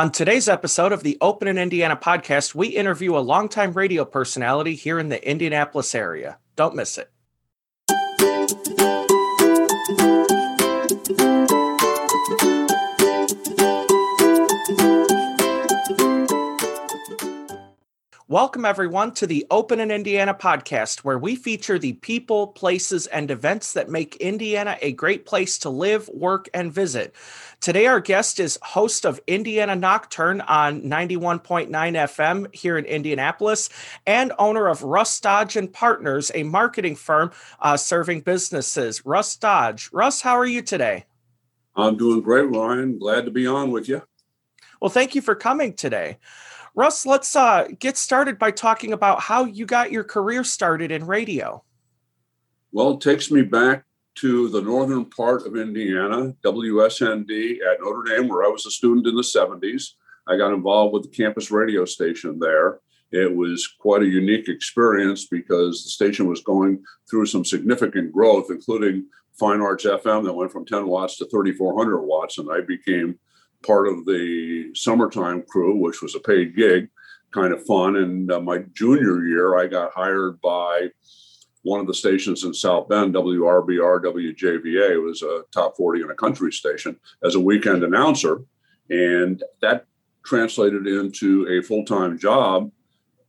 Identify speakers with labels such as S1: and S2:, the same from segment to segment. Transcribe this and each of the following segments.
S1: On today's episode of the Open in Indiana podcast, we interview a longtime radio personality here in the Indianapolis area. Don't miss it. Welcome, everyone, to the Open in Indiana podcast, where we feature the people, places, and events that make Indiana a great place to live, work, and visit. Today, our guest is host of Indiana Nocturne on 91.9 FM here in Indianapolis and owner of Russ Dodge and Partners, a marketing firm uh, serving businesses. Russ Dodge. Russ, how are you today?
S2: I'm doing great, Ryan. Glad to be on with you.
S1: Well, thank you for coming today. Russ, let's uh, get started by talking about how you got your career started in radio.
S2: Well, it takes me back to the northern part of Indiana, WSND at Notre Dame, where I was a student in the 70s. I got involved with the campus radio station there. It was quite a unique experience because the station was going through some significant growth, including Fine Arts FM that went from 10 watts to 3,400 watts. And I became part of the summertime crew, which was a paid gig, kind of fun. And uh, my junior year, I got hired by one of the stations in South Bend, WRBR, WJVA. It was a top 40 in a country station as a weekend announcer. And that translated into a full time job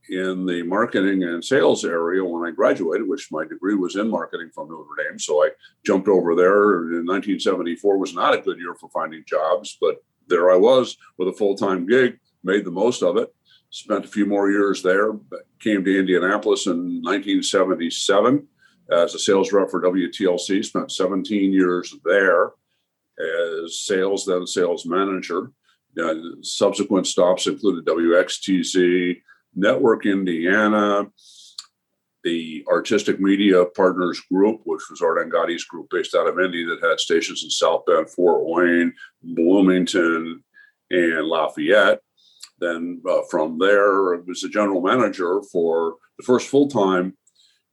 S2: in the marketing and sales area when I graduated, which my degree was in marketing from Notre Dame. So I jumped over there. In 1974 was not a good year for finding jobs, but there I was with a full time gig, made the most of it. Spent a few more years there, came to Indianapolis in 1977 as a sales rep for WTLC, spent 17 years there as sales, then sales manager. Uh, subsequent stops included WXTZ, Network Indiana, the Artistic Media Partners Group, which was Art Angotti's group based out of Indy that had stations in South Bend, Fort Wayne, Bloomington, and Lafayette. Then uh, from there, was a general manager for the first full time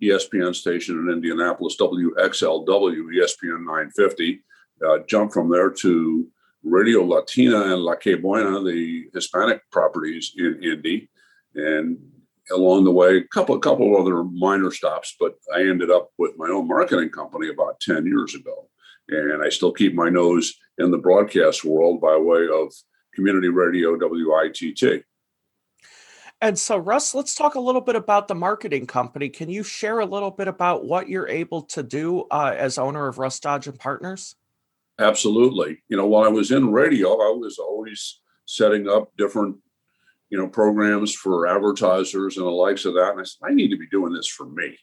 S2: ESPN station in Indianapolis, WXLW, ESPN 950. Uh, jumped from there to Radio Latina and La Que Buena, the Hispanic properties in Indy. And along the way, a couple, a couple of other minor stops, but I ended up with my own marketing company about 10 years ago. And I still keep my nose in the broadcast world by way of community radio WITT.
S1: And so, Russ, let's talk a little bit about the marketing company. Can you share a little bit about what you're able to do uh, as owner of Russ Dodge and Partners?
S2: Absolutely. You know, while I was in radio, I was always setting up different you know, programs for advertisers and the likes of that. And I said, I need to be doing this for me.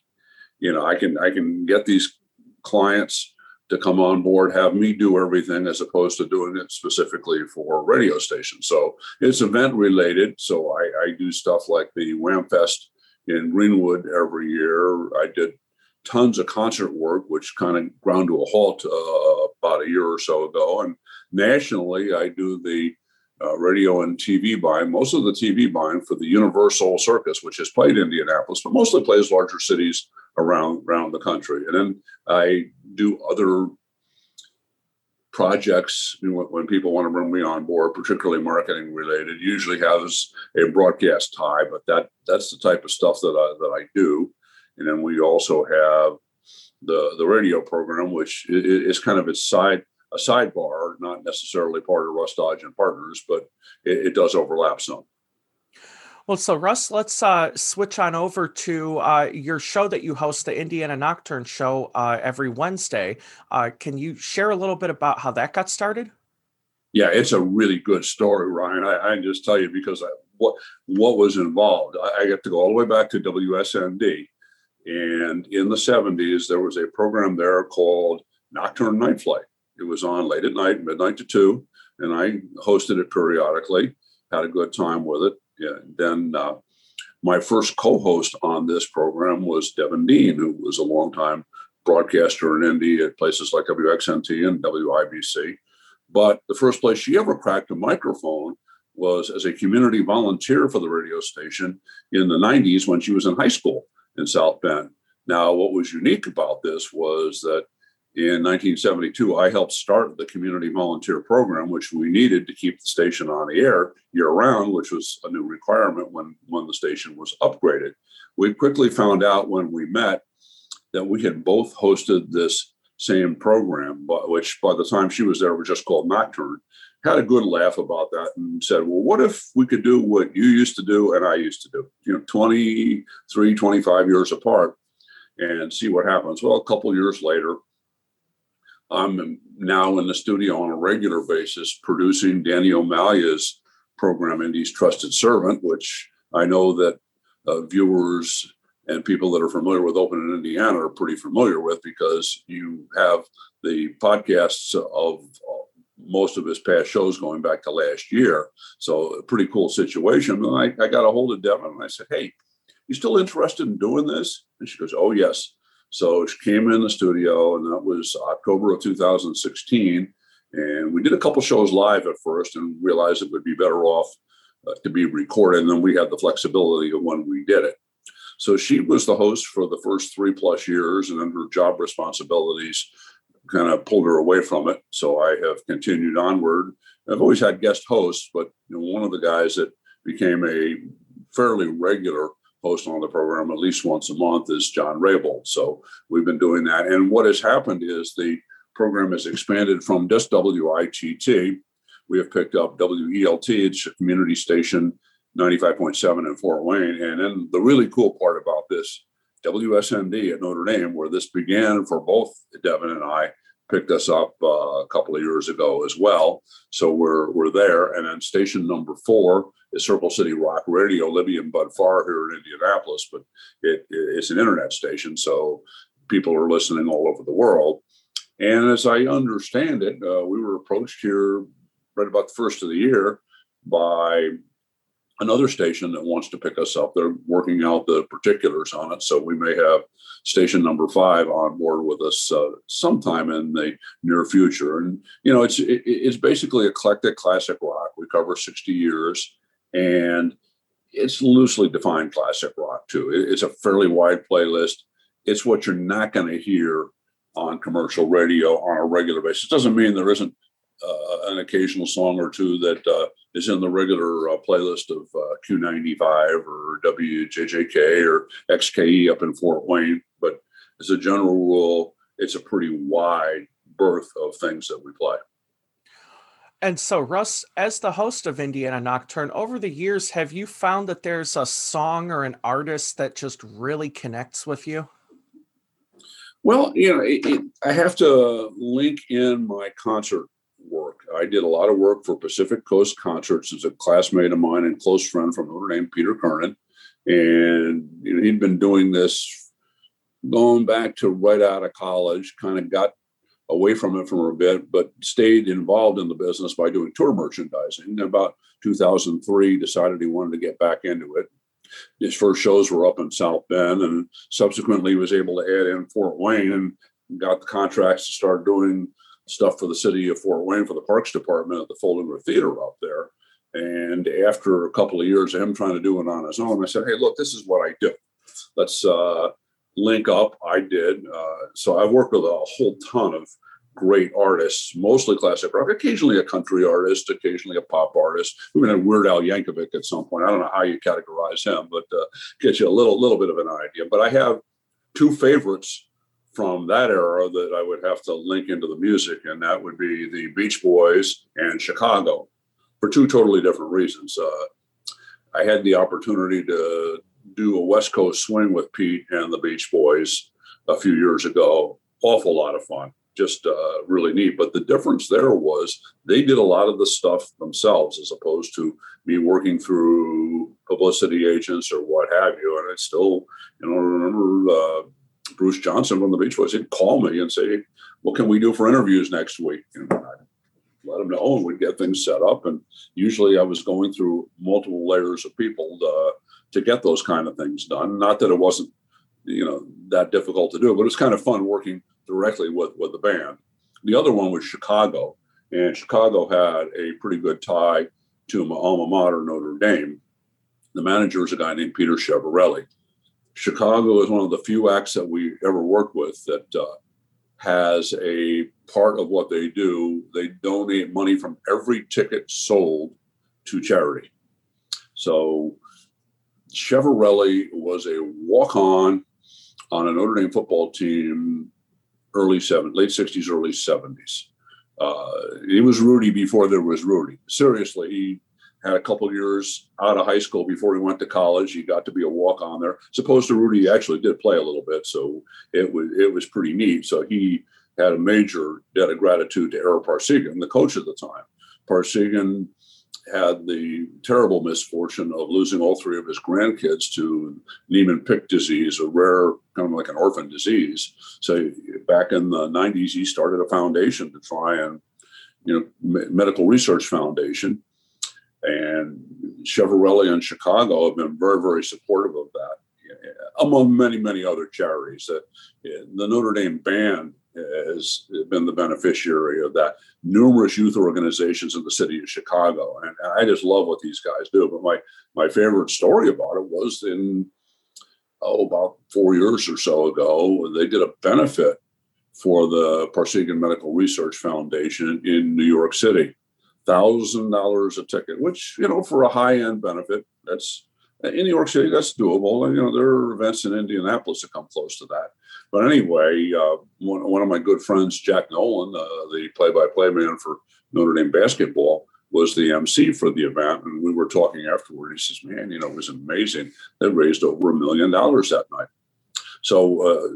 S2: You know, I can I can get these clients to come on board, have me do everything as opposed to doing it specifically for radio stations. So it's event related. So I, I do stuff like the WAMFest in Greenwood every year. I did tons of concert work, which kind of ground to a halt uh, about a year or so ago. And nationally, I do the uh, radio and TV buying, most of the TV buying for the UniverSoul Circus, which has played Indianapolis, but mostly plays larger cities around around the country. And then I do other projects you know, when people want to bring me on board, particularly marketing related. Usually has a broadcast tie, but that that's the type of stuff that I, that I do. And then we also have the the radio program, which is kind of its side a sidebar, not necessarily part of Russ Dodge and Partners, but it, it does overlap some.
S1: Well, so Russ, let's uh, switch on over to uh, your show that you host, the Indiana Nocturne Show, uh, every Wednesday. Uh, can you share a little bit about how that got started?
S2: Yeah, it's a really good story, Ryan. I, I can just tell you because I, what what was involved. I, I get to go all the way back to WSND, and in the '70s there was a program there called Nocturne Night Flight it was on late at night, midnight to two, and I hosted it periodically. Had a good time with it. Yeah, then uh, my first co-host on this program was Devin Dean, who was a longtime broadcaster in Indy at places like WXNT and WIBC. But the first place she ever cracked a microphone was as a community volunteer for the radio station in the 90s when she was in high school in South Bend. Now, what was unique about this was that in 1972, I helped start the community volunteer program, which we needed to keep the station on the air year round, which was a new requirement when, when the station was upgraded. We quickly found out when we met that we had both hosted this same program, which by the time she was there was just called Nocturne. Had a good laugh about that and said, Well, what if we could do what you used to do and I used to do? You know, 23, 25 years apart and see what happens. Well, a couple years later, I'm now in the studio on a regular basis producing Danny O'Malley's program, Indy's Trusted Servant, which I know that uh, viewers and people that are familiar with Open in Indiana are pretty familiar with because you have the podcasts of most of his past shows going back to last year. So a pretty cool situation. And I, I got a hold of Devin and I said, Hey, you still interested in doing this? And she goes, Oh, yes. So she came in the studio, and that was October of 2016. And we did a couple shows live at first and realized it would be better off uh, to be recorded. And then we had the flexibility of when we did it. So she was the host for the first three plus years, and then her job responsibilities kind of pulled her away from it. So I have continued onward. I've always had guest hosts, but you know, one of the guys that became a fairly regular host on the program at least once a month is John Raybould. So we've been doing that. And what has happened is the program has expanded from just WITT. We have picked up WELT, it's a community station, 95.7 in Fort Wayne. And then the really cool part about this, WSND at Notre Dame, where this began for both Devin and I, picked us up uh, a couple of years ago as well. So we're we're there. And then station number four Circle City Rock Radio, Libby and Bud Farr here in Indianapolis, but it, it's an internet station, so people are listening all over the world. And as I understand it, uh, we were approached here right about the first of the year by another station that wants to pick us up. They're working out the particulars on it, so we may have station number five on board with us uh, sometime in the near future. And you know, it's it, it's basically eclectic classic rock. We cover sixty years, and it's loosely defined classic rock too. It's a fairly wide playlist. It's what you're not going to hear on commercial radio on a regular basis. It doesn't mean there isn't uh, an occasional song or two that uh, is in the regular uh, playlist of uh, Q95 or WJJK or XKE up in Fort Wayne. But as a general rule, it's a pretty wide berth of things that we play.
S1: And so, Russ, as the host of Indiana Nocturne, over the years, have you found that there's a song or an artist that just really connects with you?
S2: Well, you know, it, it, I have to link in my concert work. I did a lot of work for Pacific Coast Concerts as a classmate of mine and close friend from Notre Dame, Peter Kernan. And you know, he'd been doing this going back to right out of college, kind of got away from it for a bit, but stayed involved in the business by doing tour merchandising. And about 2003, decided he wanted to get back into it. His first shows were up in South Bend, and subsequently he was able to add in Fort Wayne and got the contracts to start doing stuff for the city of Fort Wayne for the Parks Department at the Foellinger Theater up there. And after a couple of years of him trying to do it on his own, I said, "Hey, look, this is what I do. Let's uh, link up." I did. Uh, so I've worked with a whole ton of great artists, mostly classic rock, occasionally a country artist, occasionally a pop artist. We even had Weird Al Yankovic at some point. I don't know how you categorize him, but uh, get you a little little bit of an idea. But I have two favorites from that era that I would have to link into the music, and that would be the Beach Boys and Chicago for two totally different reasons. Uh, I had the opportunity to do a West Coast swing with Pete and the Beach Boys a few years ago. Awful lot of fun, just uh, really neat. But the difference there was they did a lot of the stuff themselves as opposed to me working through publicity agents or what have you. And I still, you know, remember uh, Bruce Johnston from the Beach Boys, he'd call me and say, "What can we do for interviews next week?" And I'd let him know, and we'd get things set up. And usually, I was going through multiple layers of people to, to get those kind of things done. Not that it wasn't, you know, that difficult to do, but it was kind of fun working directly with with the band. The other one was Chicago, and Chicago had a pretty good tie to my alma mater, Notre Dame. The manager is a guy named Peter Schivarelli Chicago is one of the few acts that we ever worked with that uh, has a part of what they do. They donate money from every ticket sold to charity. So Schivarelli was a walk-on on a Notre Dame football team, early seven, late '60s, early '70s. Uh, he was Rudy before there was Rudy. Seriously, he had a couple years out of high school before he went to college. He got to be a walk on there. Supposed to Rudy actually did play a little bit, so it was it was pretty neat. So he had a major debt of gratitude to Ara Parseghian, the coach at the time. Parseghian had the terrible misfortune of losing all three of his grandkids to Niemann-Pick disease, a rare kind of like an orphan disease. So back in the 90s, he started a foundation to try and, you know, medical research foundation. And Schivarelli and Chicago have been very, very supportive of that, among many, many other charities. That eh, the Notre Dame band has been the beneficiary of that. Numerous youth organizations in the city of Chicago, and I just love what these guys do. But my my favorite story about it was in oh about four years or so ago, they did a benefit for the Parseghian Medical Research Foundation in New York City, thousand dollars a ticket, which you know for a high end benefit, that's in New York City, that's doable. And, you know, there are events in Indianapolis that come close to that. But anyway, uh, one, one of my good friends, Jack Nolan, uh, the play by play man for Notre Dame basketball, was the MC for the event. And we were talking afterward. He says, Man, you know, it was amazing. They raised over a million dollars that night. So, uh,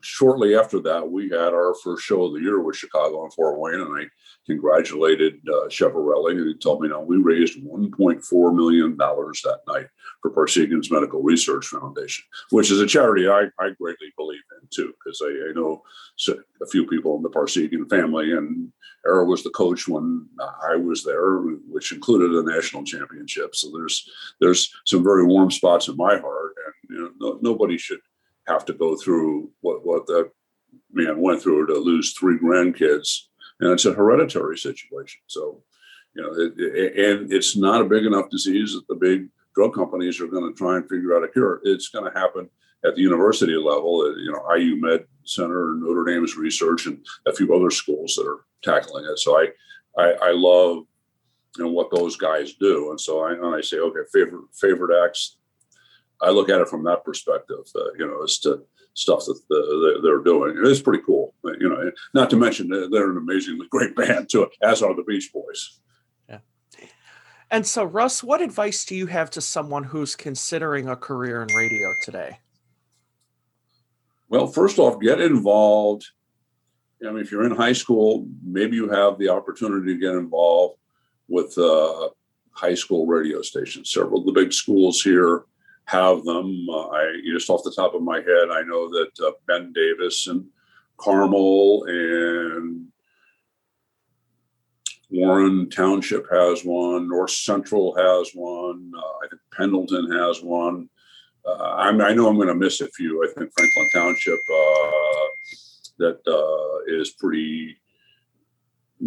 S2: shortly after that, we had our first show of the year with Chicago and Fort Wayne, and I congratulated uh. And he told me, "Now we raised 1.4 million dollars that night for Parseghian's Medical Research Foundation, which is a charity I, I greatly believe in too, because I, I, know a few people in the Parseghian family, and Ara was the coach when I was there, which included a national championship. So there's there's some very warm spots in my heart, and you know, no, nobody should have to go through what what that man went through to lose three grandkids, and it's a hereditary situation. So, you know, it, it, and it's not a big enough disease that the big drug companies are going to try and figure out a cure. It's going to happen at the university level. Uh, you know, IU Med Center, Notre Dame's research, and a few other schools that are tackling it. So I, I, I love you know what those guys do, and so I, and I say, okay, favorite favorite acts I look at it from that perspective, uh, you know, as to stuff that the, they're doing. It's pretty cool, you know. Not to mention they're an amazingly great band too, as are the Beach Boys.
S1: Yeah. And so, Russ, what advice do you have to someone who's considering a career in radio today?
S2: Well, first off, get involved. I mean, if you're in high school, maybe you have the opportunity to get involved with uh, high school radio stations. Several of the big schools here have them. Uh, I just off the top of my head, I know that uh, Ben Davis and Carmel and Warren Township has one. North Central has one. Uh, I think Pendleton has one. Uh, i know I'm going to miss a few. I think Franklin Township uh, that uh, is pretty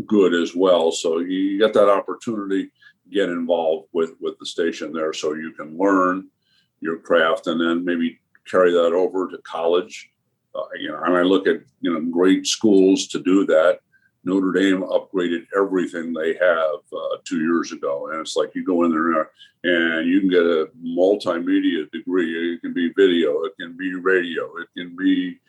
S2: good as well. So you get that opportunity, get involved with with the station there, so you can learn your craft and then maybe carry that over to college. Uh, you know, and I look at you know great schools to do that. Notre Dame upgraded everything they have uh, two years ago, and it's like you go in there and you can get a multimedia degree. It can be video, it can be radio, it can be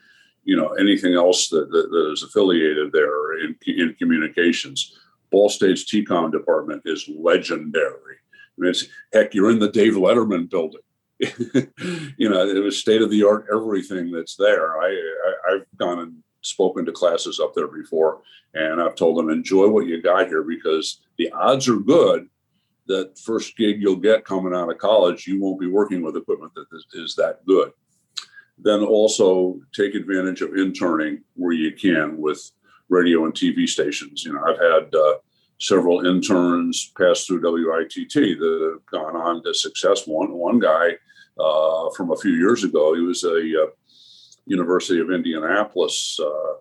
S2: you know anything else that, that, that is affiliated there in, in communications. Ball State's TCOM department is legendary. I mean, heck, you're in the Dave Letterman building. you know, it was state of the art everything that's there. I, I have gone and spoken to classes up there before, and I've told them enjoy what you got here because the odds are good that first gig you'll get coming out of college, you won't be working with equipment that is, that good. Then also take advantage of interning where you can with radio and TV stations. You know, I've had uh, several interns pass through WITT that have gone on to success. One one guy uh, from a few years ago. He was a uh, University of Indianapolis uh,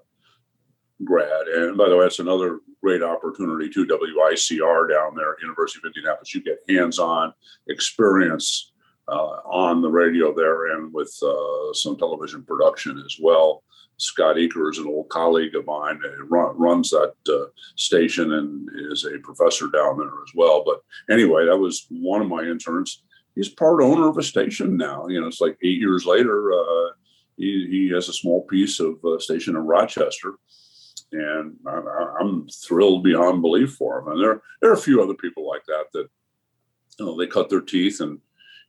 S2: grad, and by the way, that's another great opportunity to WICR down there, University of Indianapolis. You get hands-on experience uh, on the radio there, and with uh, some television production as well. Scott Uecker is an old colleague of mine. Run, runs that uh, station and is a professor down there as well. But anyway, that was one of my interns. He's part owner of a station now. You know, it's like eight years later. Uh, he, he has a small piece of a station in Rochester, and I, am thrilled beyond belief for him. And there there are a few other people like that that you know they cut their teeth and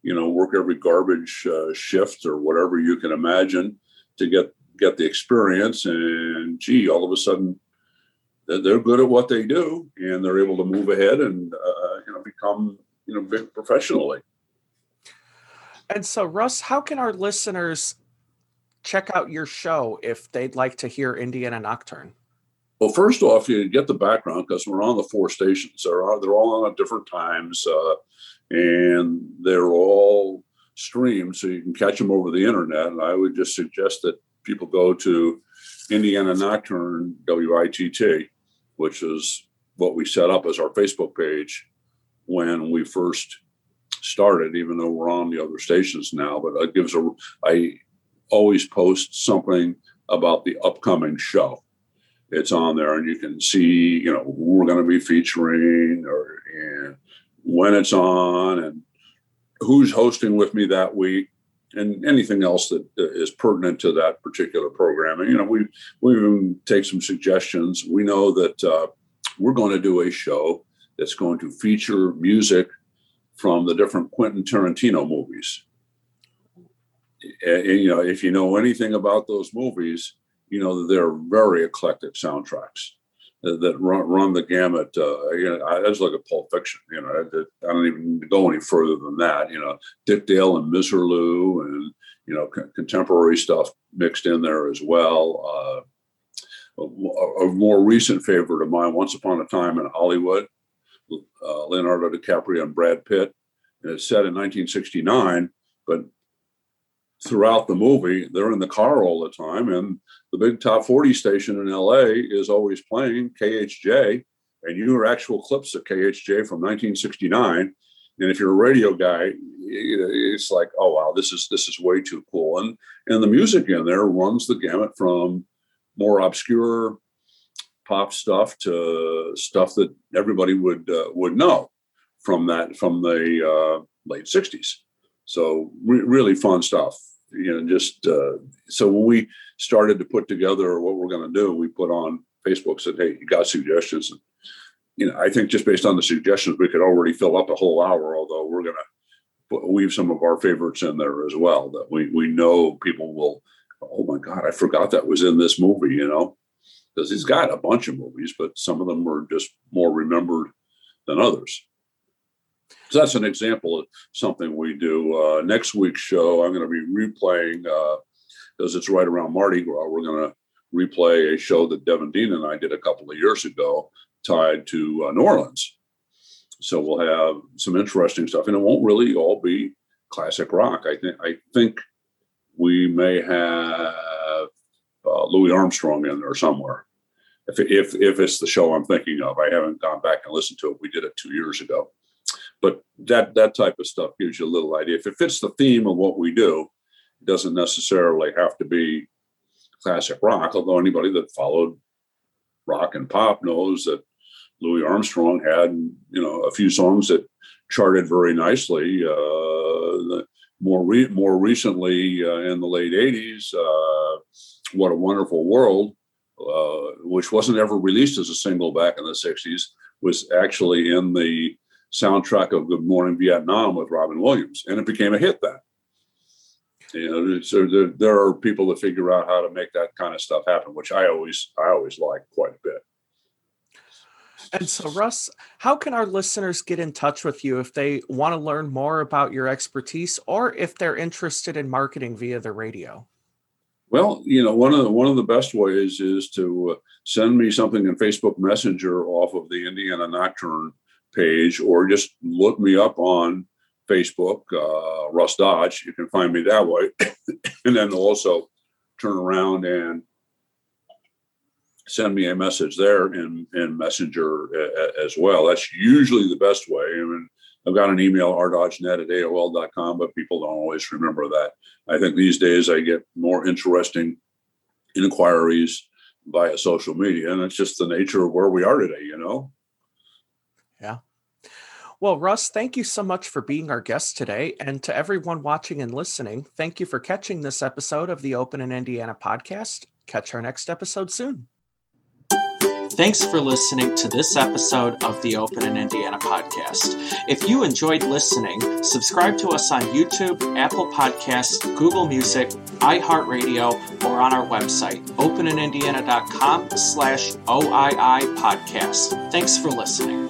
S2: you know work every garbage uh, shift or whatever you can imagine to get get the experience. And gee, all of a sudden they're good at what they do and they're able to move ahead and uh, you know become you know big professionally.
S1: And so, Russ, how can our listeners check out your show if they'd like to hear Indiana Nocturne?
S2: Well, first off, you get the background because we're on the four stations. They're, they're all on at different times, uh, and they're all streamed, so you can catch them over the internet. And I would just suggest that people go to Indiana Nocturne WITT, which is what we set up as our Facebook page when we first started, even though we're on the other stations now. But it gives a, I always post something about the upcoming show. It's on there, and you can see, you know, who we're going to be featuring, or and when it's on, and who's hosting with me that week and anything else that is pertinent to that particular program. And, you know, we we even take some suggestions. We know that uh, we're going to do a show that's going to feature music from the different Quentin Tarantino movies. And, and, you know, if you know anything about those movies, you know they're very eclectic soundtracks that run, run the gamut. Uh, you know, I, just look at Pulp Fiction. You know, I, I, don't even go any further than that. You know, Dick Dale and Misirlou, and you know, co- contemporary stuff mixed in there as well. Uh, a, a, more recent favorite of mine, Once Upon a Time in Hollywood, uh, Leonardo DiCaprio and Brad Pitt. And it's set in 1969, but throughout the movie, they're in the car all the time, and the big top 40 station in LA is always playing KHJ, and you are actual clips of KHJ from 1969. And if you're a radio guy, it's like, oh wow, this is this is way too cool. And and the music in there runs the gamut from more obscure pop stuff to stuff that everybody would uh, would know from that from the uh, late 60s. So re- really fun stuff you know, just uh, so when we started to put together what we're going to do, we put on Facebook said, "Hey, you got suggestions?" And you know, I think just based on the suggestions, we could already fill up a whole hour. Although we're going to weave some of our favorites in there as well that we we know people will. Oh my God, I forgot that was in this movie. You know, because he's got a bunch of movies, but some of them were just more remembered than others. So that's an example of something we do. Uh, next week's show, I'm going to be replaying because uh, it's right around Mardi Gras. We're going to replay a show that Devin Dean and I did a couple of years ago, tied to uh, New Orleans. So we'll have some interesting stuff, and it won't really all be classic rock. I think I think we may have uh, Louis Armstrong in there somewhere. If, if if it's the show I'm thinking of, I haven't gone back and listened to it. We did it two years ago but that that type of stuff gives you a little idea. If it fits the theme of what we do, it doesn't necessarily have to be classic rock. Although anybody that followed rock and pop knows that Louis Armstrong had you know a few songs that charted very nicely. Uh, more re- more recently uh, in the late '80s, uh, "What a Wonderful World," uh, which wasn't ever released as a single back in the '60s, was actually in the soundtrack of Good Morning Vietnam with Robin Williams, and it became a hit then. You know, so there, there are people that figure out how to make that kind of stuff happen, which I always I always like quite a bit.
S1: And so, Russ, how can our listeners get in touch with you if they want to learn more about your expertise or if they're interested in marketing via the radio?
S2: Well, you know, one of the, one of the best ways is to uh, send me something in Facebook Messenger off of the Indiana Nocturne page or just look me up on Facebook, uh, Russ Dodge. You can find me that way. and then also turn around and send me a message there in, in Messenger as well. That's usually the best way. I mean, I've got an email, rdodgenet at AOL.com, but people don't always remember that. I think these days I get more interesting inquiries via social media. And it's just the nature of where we are today, you know?
S1: Yeah. Well, Russ, thank you so much for being our guest today. And to everyone watching and listening, thank you for catching this episode of the Open in Indiana podcast. Catch our next episode soon. Thanks for listening to this episode of the Open in Indiana podcast. If you enjoyed listening, subscribe to us on YouTube, Apple Podcasts, Google Music, iHeartRadio, or on our website, openindiana.com slash OII podcast. Thanks for listening.